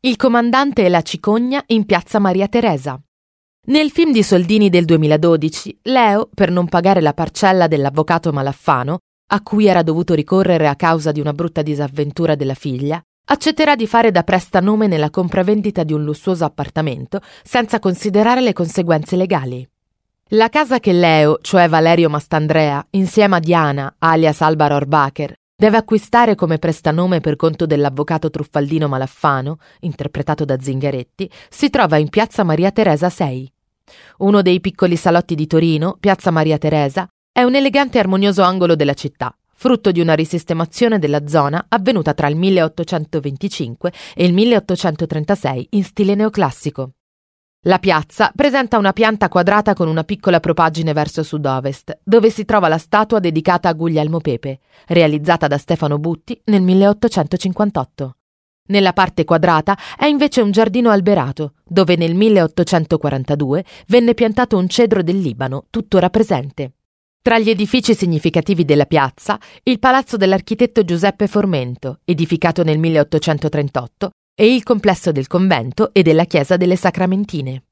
Il comandante e la cicogna in piazza Maria Teresa. Nel film di Soldini del 2012, Leo, per non pagare la parcella dell'avvocato Malaffano, a cui era dovuto ricorrere a causa di una brutta disavventura della figlia, accetterà di fare da prestanome nella compravendita di un lussuoso appartamento senza considerare le conseguenze legali. La casa che Leo, cioè Valerio Mastandrea, insieme a Diana, alias Alba Rohrbacher, deve acquistare come prestanome per conto dell'avvocato truffaldino Malaffano, interpretato da Zingaretti, si trova in piazza Maria Teresa 6. Uno dei piccoli salotti di Torino, piazza Maria Teresa, è un elegante e armonioso angolo della città, frutto di una risistemazione della zona avvenuta tra il 1825 e il 1836 in stile neoclassico. La piazza presenta una pianta quadrata con una piccola propaggine verso sud-ovest, dove si trova la statua dedicata a Guglielmo Pepe, realizzata da Stefano Butti nel 1858. Nella parte quadrata è invece un giardino alberato, dove nel 1842 venne piantato un cedro del Libano, tuttora presente. Tra gli edifici significativi della piazza, il palazzo dell'architetto Giuseppe Formento, edificato nel 1838, e il complesso del convento e della chiesa delle Sacramentine.